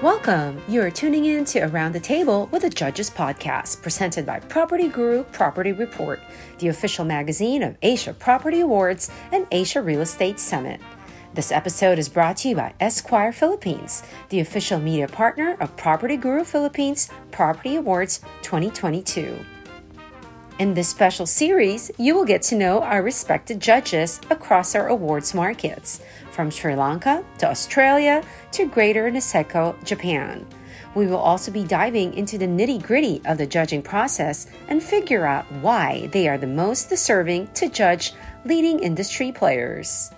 Welcome. You are tuning in to Around the Table with the Judges Podcast, presented by Property Guru Property Report, the official magazine of Asia Property Awards and Asia Real Estate Summit. This episode is brought to you by Esquire Philippines, the official media partner of Property Guru Philippines Property Awards 2022. In this special series, you will get to know our respected judges across our awards markets, from Sri Lanka to Australia to Greater Niseko, Japan. We will also be diving into the nitty gritty of the judging process and figure out why they are the most deserving to judge leading industry players.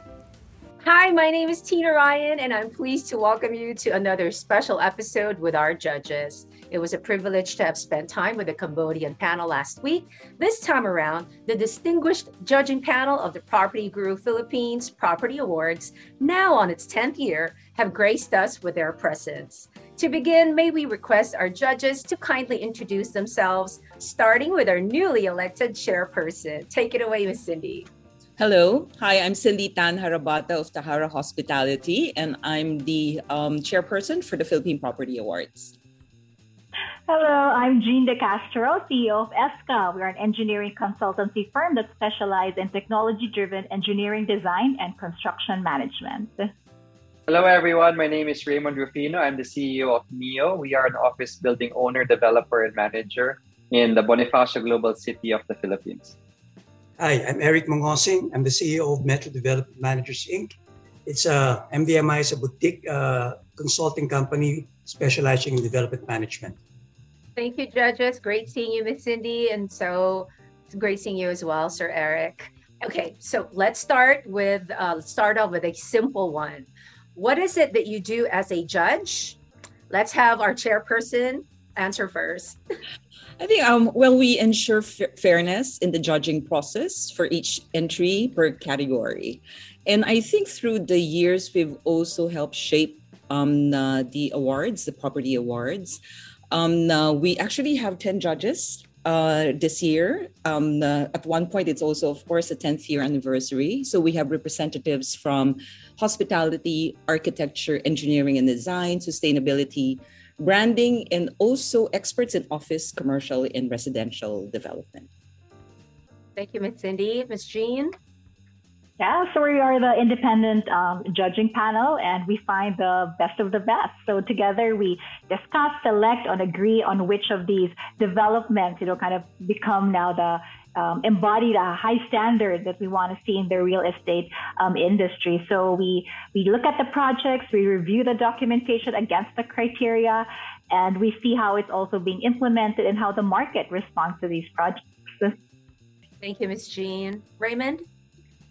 Hi, my name is Tina Ryan, and I'm pleased to welcome you to another special episode with our judges. It was a privilege to have spent time with the Cambodian panel last week. This time around, the distinguished judging panel of the Property Guru Philippines Property Awards, now on its 10th year, have graced us with their presence. To begin, may we request our judges to kindly introduce themselves, starting with our newly elected chairperson. Take it away, Ms. Cindy. Hello. Hi, I'm Cindy Tan Harabata of Tahara Hospitality, and I'm the um, chairperson for the Philippine Property Awards. Hello, I'm Jean De Castro, CEO of ESCA. We're an engineering consultancy firm that specializes in technology driven engineering design and construction management. Hello, everyone. My name is Raymond Rufino. I'm the CEO of NEO. We are an office building owner, developer, and manager in the Bonifacio Global City of the Philippines. Hi, I'm Eric Mongosing. I'm the CEO of Metro Development Managers Inc. It's a MDMI is a boutique uh, consulting company specializing in development management. Thank you, judges. Great seeing you, Miss Cindy, and so great seeing you as well, Sir Eric. Okay, so let's start with uh, start off with a simple one. What is it that you do as a judge? Let's have our chairperson answer first. I think um, well, we ensure f- fairness in the judging process for each entry per category, and I think through the years we've also helped shape um, uh, the awards, the property awards. Um, uh, we actually have ten judges uh, this year. Um, uh, at one point, it's also, of course, a 10th year anniversary. So we have representatives from hospitality, architecture, engineering and design, sustainability, branding, and also experts in office, commercial, and residential development. Thank you, Ms. Cindy. Ms. Jean? Yeah, so we are the independent um, judging panel and we find the best of the best. So together we discuss, select, and agree on which of these developments, you know, kind of become now the um, embodied a high standard that we want to see in the real estate um, industry. So we we look at the projects, we review the documentation against the criteria, and we see how it's also being implemented and how the market responds to these projects. Thank you, Ms. Jean. Raymond.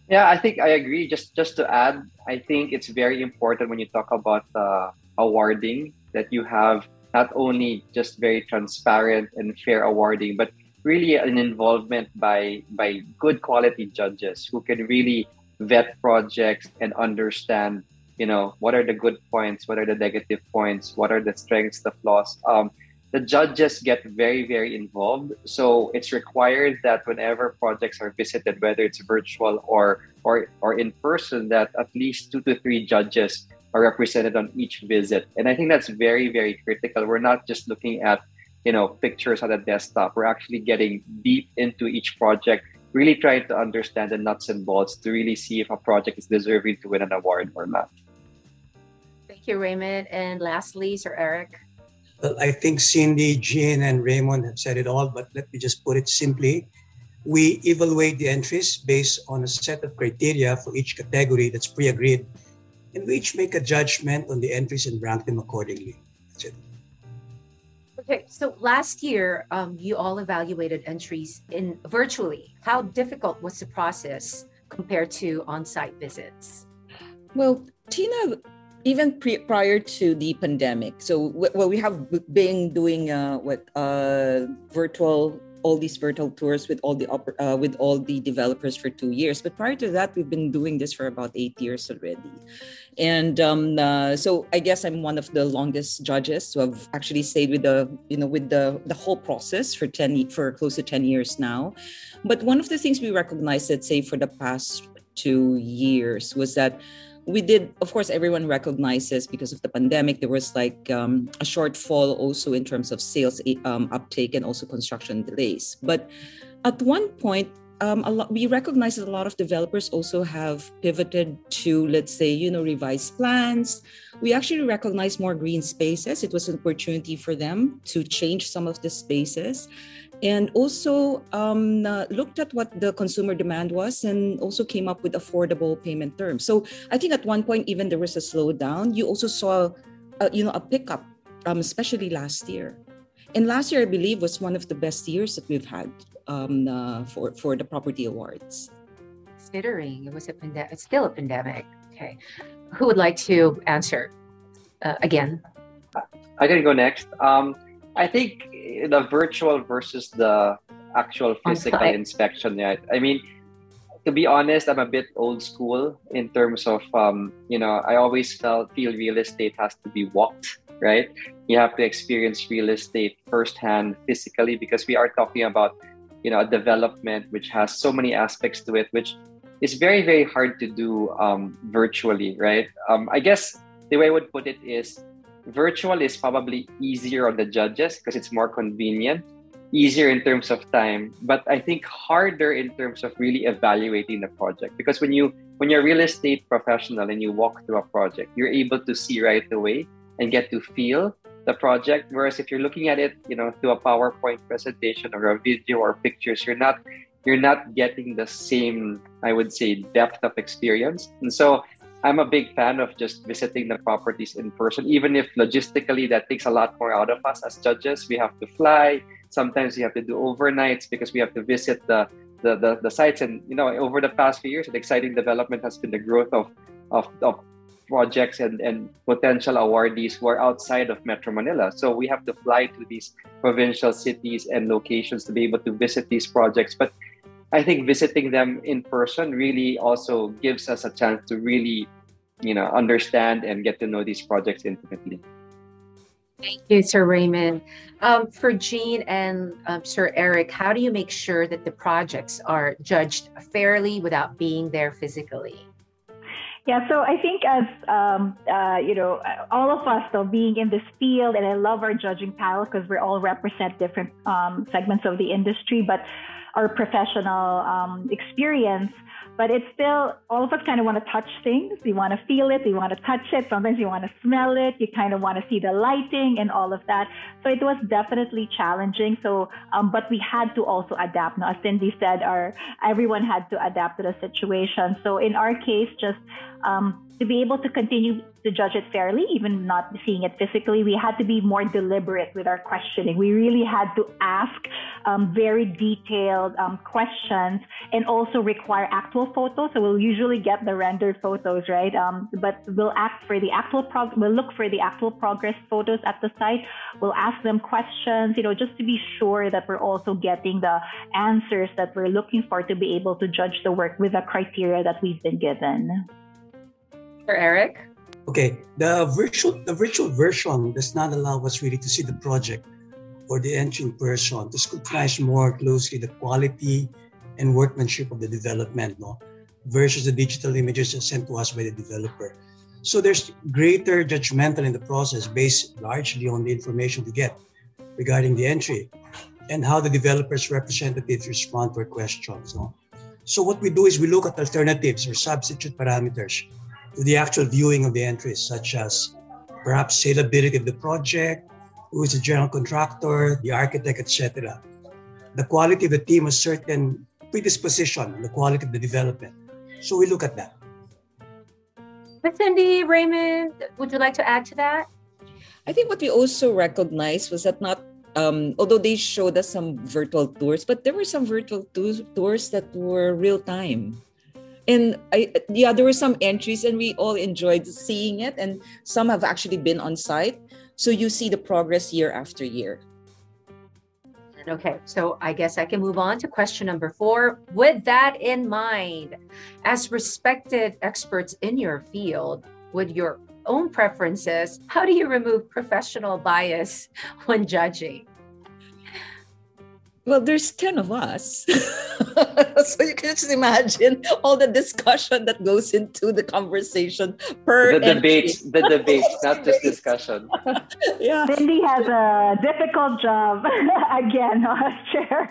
Yeah, I think I agree. Just just to add, I think it's very important when you talk about uh, awarding that you have not only just very transparent and fair awarding, but really an involvement by by good quality judges who can really vet projects and understand you know what are the good points what are the negative points what are the strengths the flaws um, the judges get very very involved. So it's required that whenever projects are visited whether it's virtual or or or in person that at least two to three judges are represented on each visit. And i think that's very very critical. We're not just looking at you know pictures on a desktop. We're actually getting deep into each project really trying to understand the nuts and bolts to really see if a project is deserving to win an award or not. Thank you raymond. And lastly sir eric well i think cindy jean and raymond have said it all but let me just put it simply we evaluate the entries based on a set of criteria for each category that's pre-agreed and we each make a judgment on the entries and rank them accordingly that's it Okay, so last year, um, you all evaluated entries in virtually. How difficult was the process compared to on-site visits? Well, Tina, even pre- prior to the pandemic, so well, we have been doing uh, what uh, virtual all these virtual tours with all the uh, with all the developers for two years. But prior to that, we've been doing this for about eight years already, and um, uh, so I guess I'm one of the longest judges to have actually stayed with the you know with the the whole process for ten for close to ten years now. But one of the things we recognized, let's say, for the past two years was that we did, of course, everyone recognizes because of the pandemic, there was like um, a shortfall also in terms of sales um, uptake and also construction delays. But at one point, um, a lot, we recognize that a lot of developers also have pivoted to, let's say, you know, revised plans. We actually recognize more green spaces. It was an opportunity for them to change some of the spaces and also um, uh, looked at what the consumer demand was and also came up with affordable payment terms. So I think at one point, even there was a slowdown. You also saw, uh, you know, a pickup, um, especially last year. And last year, I believe, was one of the best years that we've had um, uh, for for the property awards. Considering it was a pandemic, it's still a pandemic. Okay, who would like to answer uh, again? I can go next. Um, I think the virtual versus the actual physical inspection. Yeah, I mean, to be honest, I'm a bit old school in terms of um, you know, I always felt feel real estate has to be walked, right? You have to experience real estate firsthand physically because we are talking about you know a development which has so many aspects to it which is very very hard to do um, virtually right um, i guess the way i would put it is virtual is probably easier on the judges because it's more convenient easier in terms of time but i think harder in terms of really evaluating the project because when you when you're a real estate professional and you walk through a project you're able to see right away and get to feel the project. Whereas if you're looking at it, you know, through a PowerPoint presentation or a video or pictures, you're not you're not getting the same, I would say, depth of experience. And so I'm a big fan of just visiting the properties in person, even if logistically that takes a lot more out of us as judges. We have to fly. Sometimes we have to do overnights because we have to visit the the, the, the sites. And you know, over the past few years, an exciting development has been the growth of of, of projects and, and potential awardees who are outside of Metro Manila. So we have to fly to these provincial cities and locations to be able to visit these projects. But I think visiting them in person really also gives us a chance to really, you know, understand and get to know these projects intimately. Thank you, Sir Raymond. Um, for Jean and um, Sir Eric, how do you make sure that the projects are judged fairly without being there physically? Yeah, so I think as um, uh, you know, all of us though being in this field, and I love our judging panel because we all represent different um, segments of the industry, but our professional um, experience but it's still all of us kind of want to touch things. We want to feel it, we want to touch it. Sometimes you want to smell it. You kind of want to see the lighting and all of that. So it was definitely challenging. So, um, but we had to also adapt. Now, as Cindy said, our everyone had to adapt to the situation. So in our case, just um, to be able to continue to judge it fairly, even not seeing it physically, we had to be more deliberate with our questioning. We really had to ask um, very detailed um, questions and also require actual photos. So we'll usually get the rendered photos, right? Um, but we'll ask for the actual prog- we'll look for the actual progress photos at the site. We'll ask them questions, you know, just to be sure that we're also getting the answers that we're looking for to be able to judge the work with the criteria that we've been given. Eric. Okay, the virtual the virtual version does not allow us really to see the project or the entering person to scrutinize more closely the quality and workmanship of the development, no, versus the digital images sent to us by the developer. So there's greater judgmental in the process based largely on the information we get regarding the entry and how the developer's representatives respond to our questions. No? So what we do is we look at alternatives or substitute parameters to the actual viewing of the entries, such as perhaps saleability of the project, who is the general contractor, the architect, etc. The quality of the team has certain predisposition, the quality of the development. So we look at that. Miss Cindy, Raymond, would you like to add to that? I think what we also recognized was that not um, although they showed us some virtual tours, but there were some virtual tours that were real time and I, yeah, there were some entries, and we all enjoyed seeing it. And some have actually been on site, so you see the progress year after year. Okay, so I guess I can move on to question number four. With that in mind, as respected experts in your field, with your own preferences, how do you remove professional bias when judging? Well, there's 10 of us. so you can just imagine all the discussion that goes into the conversation per the debates, the debates, not just discussion. yeah. Cindy has a difficult job again as chair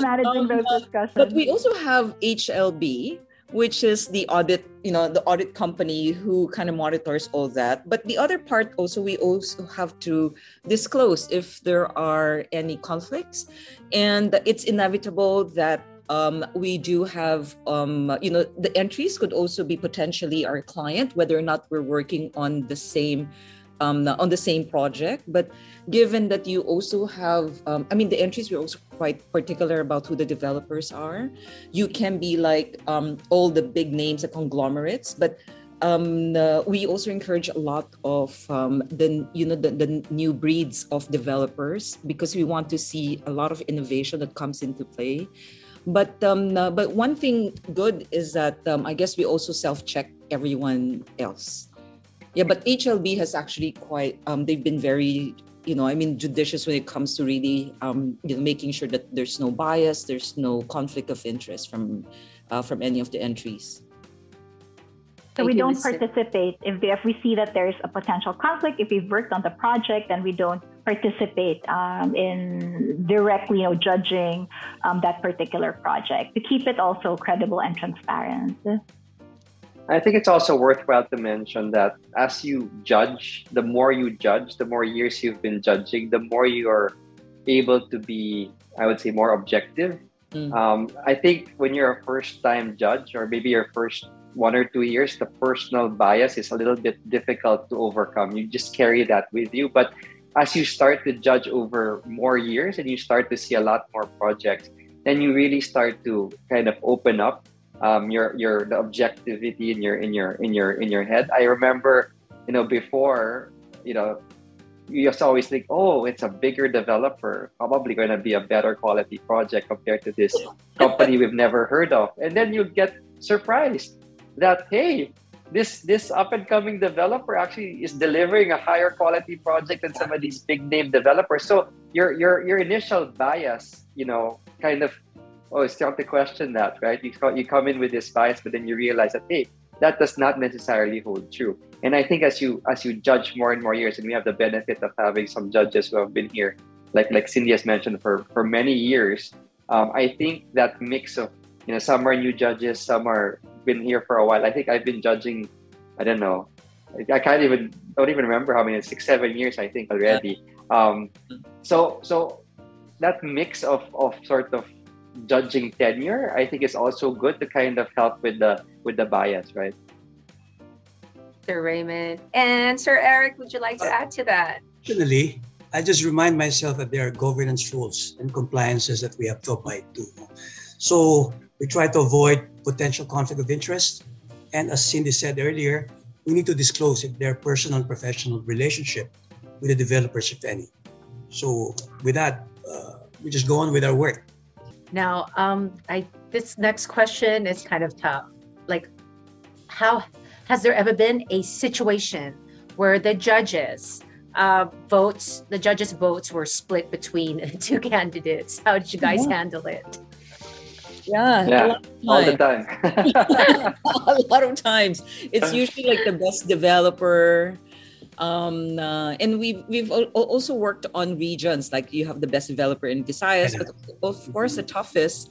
managing um, those discussions. But we also have HLB, which is the audit, you know, the audit company who kind of monitors all that. But the other part also, we also have to disclose if there are any conflicts. And it's inevitable that um, we do have, um, you know, the entries could also be potentially our client, whether or not we're working on the same um, on the same project. But given that you also have, um, I mean, the entries were also quite particular about who the developers are. You can be like um, all the big names, the conglomerates, but um, uh, we also encourage a lot of um, the you know the, the new breeds of developers because we want to see a lot of innovation that comes into play. But um, uh, but one thing good is that um, I guess we also self check everyone else yeah but hlb has actually quite um, they've been very you know i mean judicious when it comes to really um, you know making sure that there's no bias there's no conflict of interest from uh, from any of the entries so we don't participate if, if we see that there's a potential conflict. If we've worked on the project, then we don't participate um, in directly, you know, judging um, that particular project to keep it also credible and transparent. I think it's also worthwhile to mention that as you judge, the more you judge, the more years you've been judging, the more you're able to be, I would say, more objective. Mm. Um, I think when you're a first time judge, or maybe your first one or two years, the personal bias is a little bit difficult to overcome. You just carry that with you. But as you start to judge over more years and you start to see a lot more projects, then you really start to kind of open up um, your your the objectivity in your in your in your in your head. I remember, you know, before, you know, you just always think, oh, it's a bigger developer, probably going to be a better quality project compared to this company we've never heard of, and then you get surprised that hey, this this up and coming developer actually is delivering a higher quality project than some of these big name developers. So your your your initial bias, you know, kind of oh, it's time to question that, right? You, you come in with this bias, but then you realize that, hey, that does not necessarily hold true. And I think as you as you judge more and more years, and we have the benefit of having some judges who have been here, like like Cindy has mentioned, for for many years. Um, I think that mix of you know some are new judges, some are been here for a while. I think I've been judging. I don't know. I can't even don't even remember how many six seven years I think already. Um, so so that mix of of sort of judging tenure, I think is also good to kind of help with the with the bias, right? Sir Raymond and Sir Eric, would you like to add to that? Definitely. I just remind myself that there are governance rules and compliances that we have to abide to. So we try to avoid potential conflict of interest. And as Cindy said earlier, we need to disclose if their personal and professional relationship with the developers, if any. So with that, uh, we just go on with our work. Now, um, I this next question is kind of tough. Like, how has there ever been a situation where the judges uh, votes, the judges' votes were split between two candidates? How did you guys yeah. handle it? Yeah, yeah all the time. a lot of times, it's usually like the best developer um, uh, and we've we've also worked on regions like you have the best developer in Visayas, but of course the toughest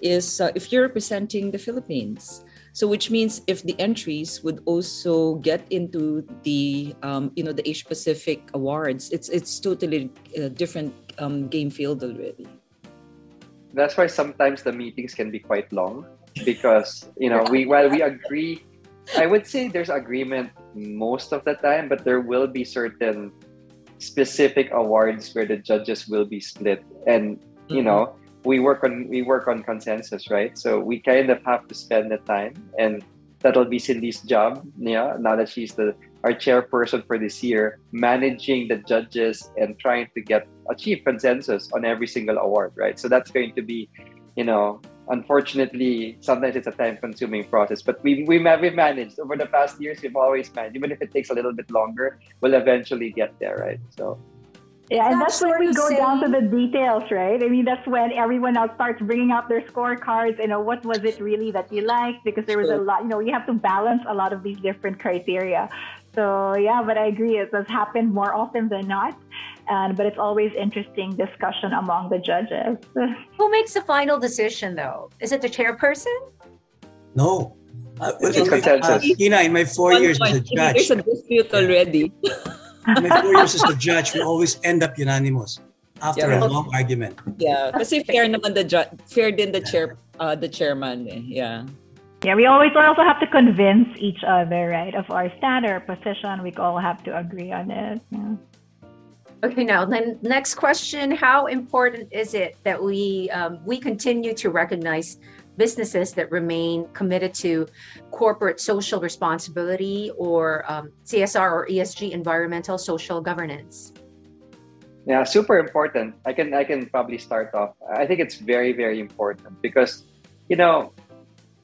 is uh, if you're representing the Philippines. So which means if the entries would also get into the um, you know the Asia Pacific awards, it's it's totally a different um, game field already. That's why sometimes the meetings can be quite long because you know we while we agree I would say there's agreement most of the time, but there will be certain specific awards where the judges will be split, and you mm-hmm. know we work on we work on consensus, right? So we kind of have to spend the time, and that'll be Cindy's job. Yeah, now that she's the our chairperson for this year, managing the judges and trying to get achieve consensus on every single award, right? So that's going to be, you know, unfortunately, sometimes it's a time-consuming process. But we we we've managed over the past years. We've always managed, even if it takes a little bit longer. We'll eventually get there, right? So. Yeah, and that's when we go down to the details, right? I mean, that's when everyone else starts bringing up their scorecards. You know, what was it really that you liked? Because there was a lot. You know, you have to balance a lot of these different criteria. So yeah, but I agree. It does happen more often than not. And but it's always interesting discussion among the judges. Who makes the final decision, though? Is it the chairperson? No. Uh, uh, Ina, in my four One years point. as a judge, there's a dispute already. in my four years as a judge, we always end up unanimous after yeah. a long argument. Yeah, kasi fair naman the judge, fair din the chair, uh, the chairman. Eh. Yeah. Yeah, we always also have to convince each other, right, of our standard position. We all have to agree on it. Yeah. Okay, now then next question: How important is it that we um, we continue to recognize businesses that remain committed to corporate social responsibility or um, CSR or ESG, environmental social governance? Yeah, super important. I can I can probably start off. I think it's very very important because you know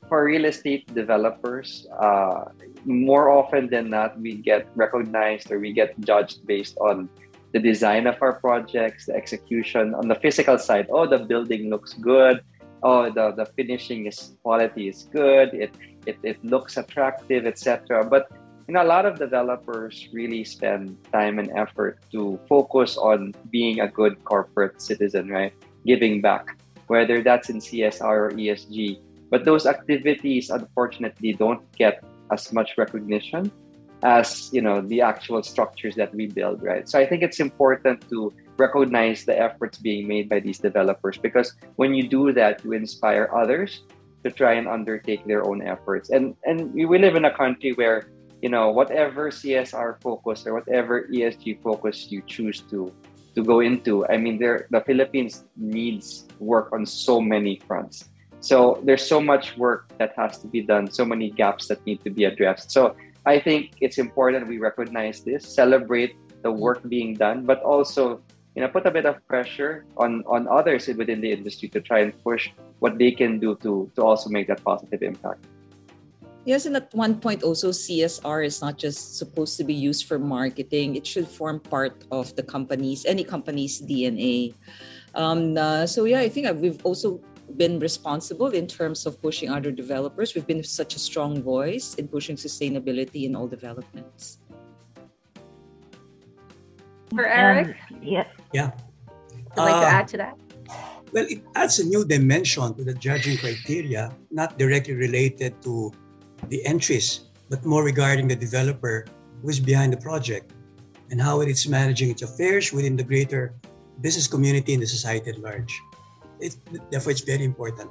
for real estate developers, uh, more often than not, we get recognized or we get judged based on the design of our projects, the execution. On the physical side. Oh, the building looks good. Oh the, the finishing is quality is good. It it, it looks attractive etc but you know a lot of developers really spend time and effort to focus on being a good corporate citizen right? Giving back whether that's in csr or esg but those activities unfortunately don't get as much recognition as you know the actual structures that we build right? So i think it's important to recognize the efforts being made by these developers because when you do that you inspire others to try and undertake their own efforts. And and we live in a country where you know whatever csr focus or whatever esg focus you choose to to go into i mean there the philippines needs work on so many fronts so there's so much work that has to be done so many gaps that need to be addressed so I think it's important we recognize this, celebrate the work being done, but also you know put a bit of pressure on on others within the industry to try and push what they can do to to also make that positive impact. Yes, and at one point also CSR is not just supposed to be used for marketing. It should form part of the company's any company's DNA. Um, uh, so yeah, I think we've also been responsible in terms of pushing other developers. We've been such a strong voice in pushing sustainability in all developments. For Eric? Um, yeah. Yeah. Would like uh, to add to that? Well, it adds a new dimension to the judging criteria, not directly related to the entries, but more regarding the developer who is behind the project and how it is managing its affairs within the greater business community and the society at large it, therefore it's very important.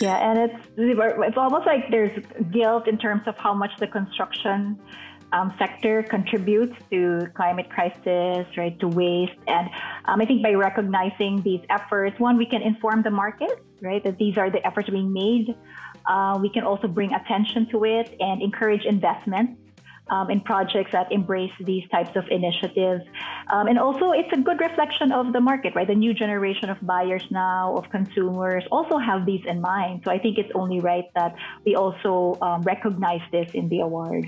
Yeah, and it's it's almost like there's guilt in terms of how much the construction um, sector contributes to climate crisis, right, to waste. And um, I think by recognizing these efforts, one, we can inform the market, right, that these are the efforts being made. Uh, we can also bring attention to it and encourage investment um, in projects that embrace these types of initiatives. Um, and also, it's a good reflection of the market, right? The new generation of buyers now, of consumers, also have these in mind. So I think it's only right that we also um, recognize this in the awards.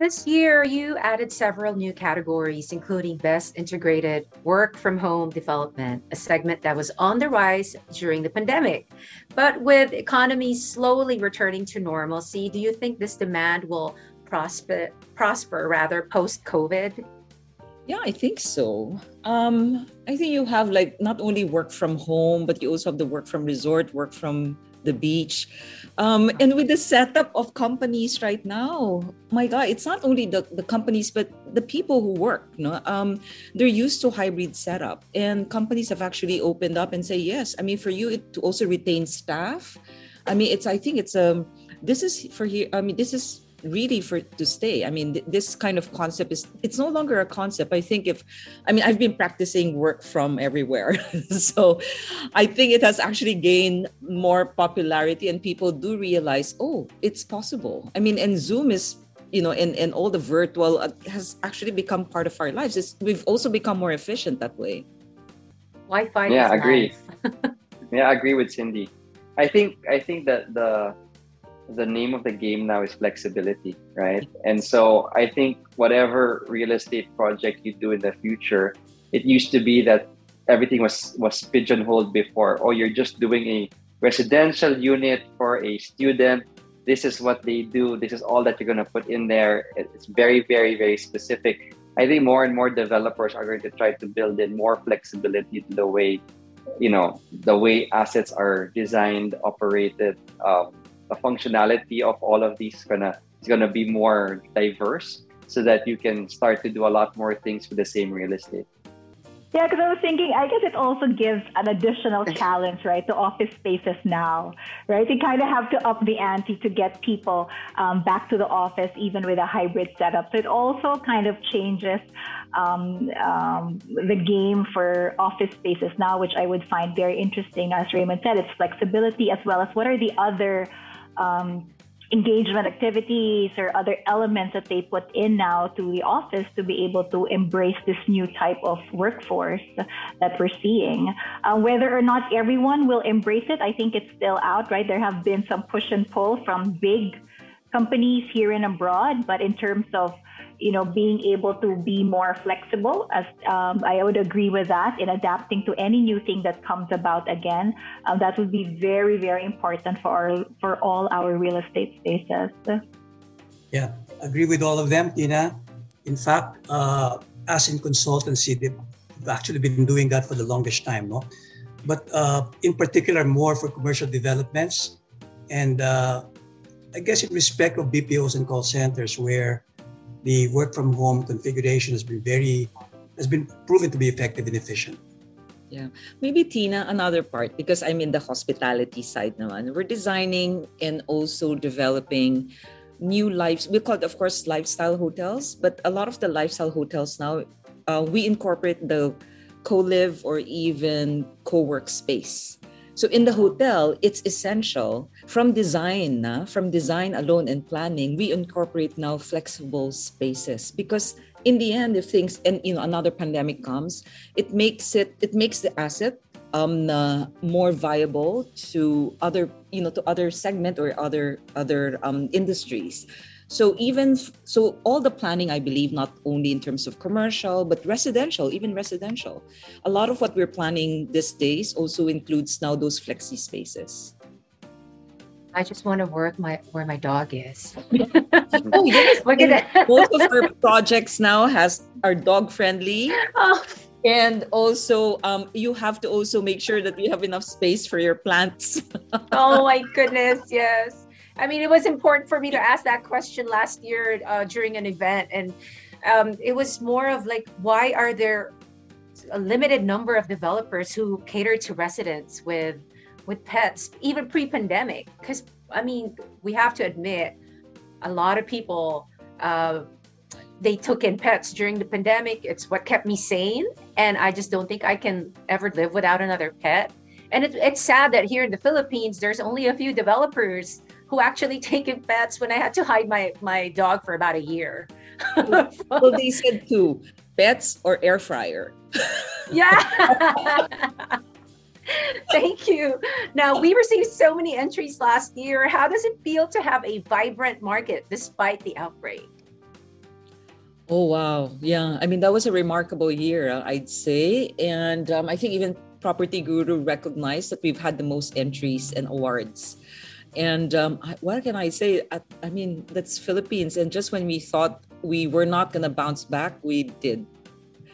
This year, you added several new categories, including Best Integrated Work from Home Development, a segment that was on the rise during the pandemic. But with economies slowly returning to normalcy, do you think this demand will prosper prosper rather post COVID? Yeah, I think so. Um, I think you have like not only work from home, but you also have the work from resort, work from the beach. Um, and with the setup of companies right now, my God, it's not only the, the companies, but the people who work. You know, um, they're used to hybrid setup, and companies have actually opened up and say yes. I mean, for you it, to also retain staff. I mean, it's I think it's um, this is for here. I mean, this is really for to stay. I mean th- this kind of concept is it's no longer a concept. I think if i mean i've been practicing work from everywhere. So i think it has actually gained more popularity and people do realize oh it's possible. I mean and zoom is you know and, and all the virtual uh, has actually become part of our lives. It's, we've also become more efficient that way. Wi-fi yeah I agree. yeah i agree with cindy. I think i think that the the name of the game now is flexibility, right? And so I think whatever real estate project you do in the future, it used to be that everything was was pigeonholed before. Or oh, you're just doing a residential unit for a student. This is what they do. This is all that you're gonna put in there. It's very, very, very specific. I think more and more developers are going to try to build in more flexibility to the way, you know, the way assets are designed, operated. Um, the functionality of all of these gonna is gonna be more diverse so that you can start to do a lot more things with the same real estate. Yeah, because I was thinking, I guess it also gives an additional challenge, right, to office spaces now, right? You kind of have to up the ante to get people um, back to the office, even with a hybrid setup. So it also kind of changes um, um, the game for office spaces now, which I would find very interesting. As Raymond said, it's flexibility as well as what are the other um, engagement activities or other elements that they put in now to the office to be able to embrace this new type of workforce that we're seeing. Uh, whether or not everyone will embrace it, I think it's still out, right? There have been some push and pull from big companies here and abroad, but in terms of you know, being able to be more flexible. As um, I would agree with that in adapting to any new thing that comes about again. Um, that would be very, very important for our, for all our real estate spaces. Yeah, agree with all of them, Tina. In fact, uh, as in consultancy, they've actually been doing that for the longest time, no? But uh, in particular, more for commercial developments, and uh, I guess in respect of BPOs and call centers, where the work from home configuration has been very has been proven to be effective and efficient. Yeah. Maybe Tina, another part, because I'm in the hospitality side naman. We're designing and also developing new lives. We call it, of course, lifestyle hotels, but a lot of the lifestyle hotels now, uh, we incorporate the co-live or even co-work space. So in the hotel, it's essential from design, na, from design alone and planning, we incorporate now flexible spaces because in the end, if things and you know another pandemic comes, it makes it it makes the asset um uh, more viable to other you know to other segment or other other um, industries. So even so, all the planning, I believe, not only in terms of commercial but residential, even residential. A lot of what we're planning these days also includes now those flexi spaces. I just want to work my where my dog is. oh yes, look at that. Most of our projects now has are dog friendly. Oh. And also, um, you have to also make sure that we have enough space for your plants. oh my goodness, yes. I mean, it was important for me to ask that question last year uh, during an event, and um, it was more of like, why are there a limited number of developers who cater to residents with with pets, even pre-pandemic? Because I mean, we have to admit, a lot of people. Uh, they took in pets during the pandemic. It's what kept me sane. And I just don't think I can ever live without another pet. And it, it's sad that here in the Philippines, there's only a few developers who actually take in pets when I had to hide my my dog for about a year. well, they said two pets or air fryer. yeah. Thank you. Now, we received so many entries last year. How does it feel to have a vibrant market despite the outbreak? Oh, wow. Yeah. I mean, that was a remarkable year, uh, I'd say. And um, I think even Property Guru recognized that we've had the most entries and awards. And um, what can I say? I, I mean, that's Philippines. And just when we thought we were not going to bounce back, we did.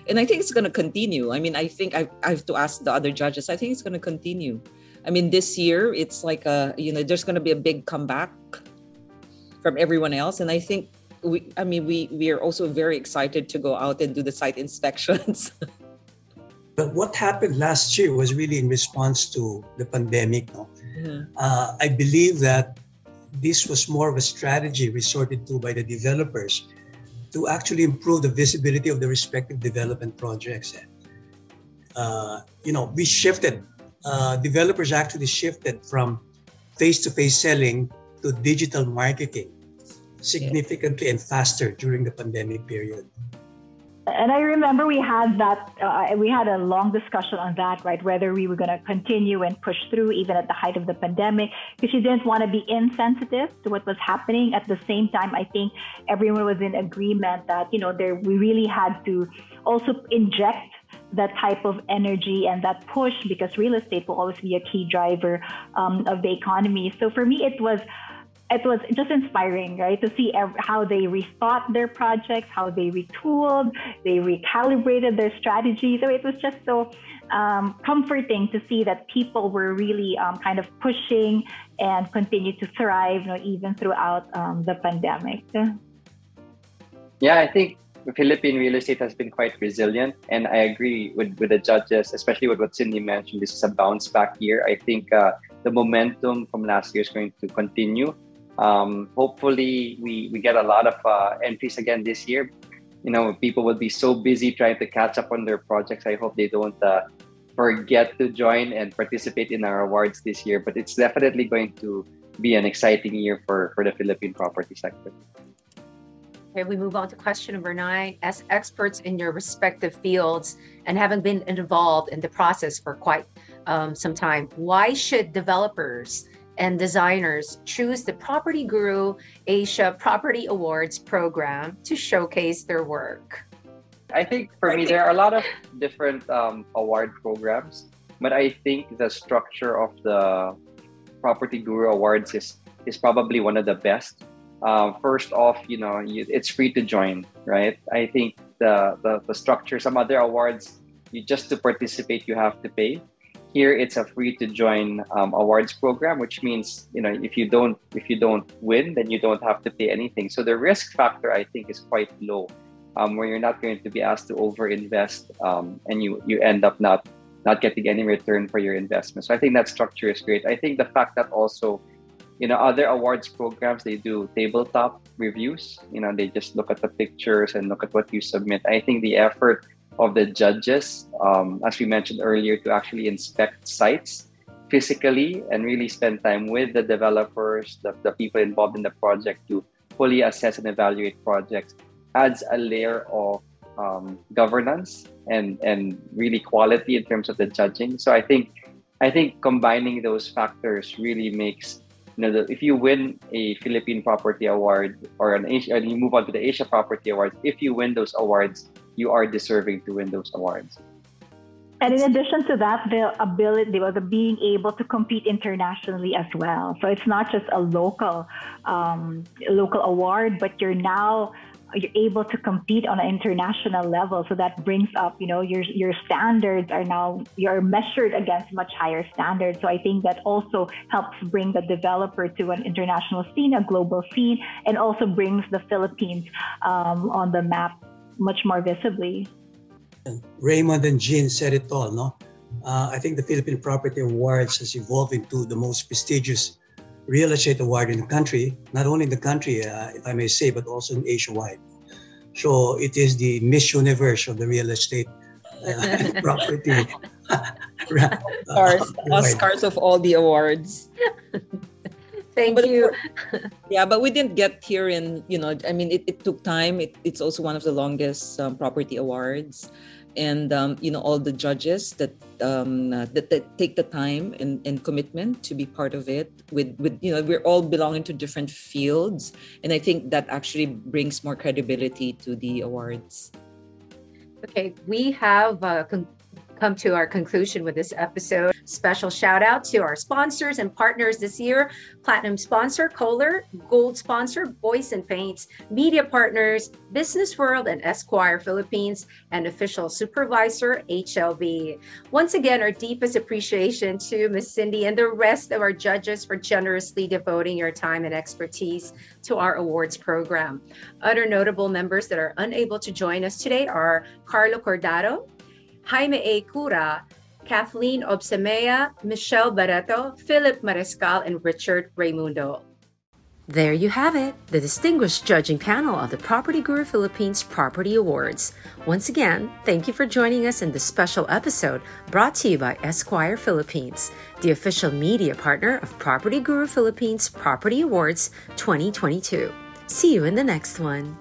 And I think it's going to continue. I mean, I think I, I have to ask the other judges. I think it's going to continue. I mean, this year it's like a you know there's going to be a big comeback from everyone else, and I think we. I mean, we we are also very excited to go out and do the site inspections. but what happened last year was really in response to the pandemic. No? Mm-hmm. Uh, I believe that this was more of a strategy resorted to by the developers to actually improve the visibility of the respective development projects. Uh, you know, we shifted. Uh, developers actually shifted from face-to-face selling to digital marketing significantly and faster during the pandemic period. And I remember we had that, uh, we had a long discussion on that, right? Whether we were going to continue and push through even at the height of the pandemic, because you didn't want to be insensitive to what was happening. At the same time, I think everyone was in agreement that, you know, there, we really had to also inject that type of energy and that push because real estate will always be a key driver um, of the economy. So for me, it was it was just inspiring, right, to see how they rethought their projects, how they retooled, they recalibrated their strategies. So it was just so um, comforting to see that people were really um, kind of pushing and continue to thrive, you know, even throughout um, the pandemic. Yeah, I think Philippine real estate has been quite resilient, and I agree with, with the judges, especially with what Cindy mentioned. This is a bounce back year. I think uh, the momentum from last year is going to continue. Um, hopefully, we, we get a lot of uh, entries again this year. You know, people will be so busy trying to catch up on their projects. I hope they don't uh, forget to join and participate in our awards this year. But it's definitely going to be an exciting year for, for the Philippine property sector. Okay, we move on to question number nine. As experts in your respective fields and having been involved in the process for quite um, some time, why should developers and designers choose the Property Guru Asia Property Awards program to showcase their work? I think for me, there are a lot of different um, award programs, but I think the structure of the Property Guru Awards is, is probably one of the best. Uh, first off, you know, you, it's free to join, right? I think the, the, the structure, some other awards, you just to participate, you have to pay. Here, it's a free to join um, awards program, which means you know if you don't if you don't win, then you don't have to pay anything. So the risk factor, I think, is quite low, um, where you're not going to be asked to over invest, um, and you you end up not not getting any return for your investment. So I think that structure is great. I think the fact that also you know other awards programs they do tabletop reviews you know they just look at the pictures and look at what you submit i think the effort of the judges, um, as we mentioned earlier, to actually inspect sites physically and really spend time with the developers, the, the people involved in the project to fully assess and evaluate projects adds a layer of um, governance and and really quality in terms of the judging. So I think I think combining those factors really makes you know the, if you win a Philippine Property Award or an Asia, and you move on to the Asia Property Awards, if you win those awards, you are deserving to win those awards. And in addition to that, the ability, the being able to compete internationally as well. So it's not just a local, um, local award, but you're now you're able to compete on an international level. So that brings up, you know, your your standards are now you're measured against much higher standards. So I think that also helps bring the developer to an international scene, a global scene, and also brings the Philippines um, on the map much more visibly. Raymond and Jean said it all, no? Uh, I think the Philippine Property Awards has evolved into the most prestigious real estate award in the country, not only in the country, uh, if I may say, but also in Asia wide. So it is the Miss Universe of the real estate uh, property. Oscars, Oscars of all the awards. Thank but you. yeah, but we didn't get here in, you know, I mean, it, it took time. It, it's also one of the longest um, property awards. And, um, you know, all the judges that, um, uh, that, that take the time and, and commitment to be part of it with, with, you know, we're all belonging to different fields. And I think that actually brings more credibility to the awards. Okay, we have uh, con- come to our conclusion with this episode. Special shout out to our sponsors and partners this year Platinum sponsor Kohler, Gold sponsor Boysen Paints, media partners Business World and Esquire Philippines, and official supervisor HLB. Once again, our deepest appreciation to Miss Cindy and the rest of our judges for generously devoting your time and expertise to our awards program. Other notable members that are unable to join us today are Carlo Cordado, Jaime A. Cura, Kathleen Obsemea, Michelle Barreto, Philip Mariscal, and Richard Raimundo. There you have it, the distinguished judging panel of the Property Guru Philippines Property Awards. Once again, thank you for joining us in this special episode brought to you by Esquire Philippines, the official media partner of Property Guru Philippines Property Awards 2022. See you in the next one.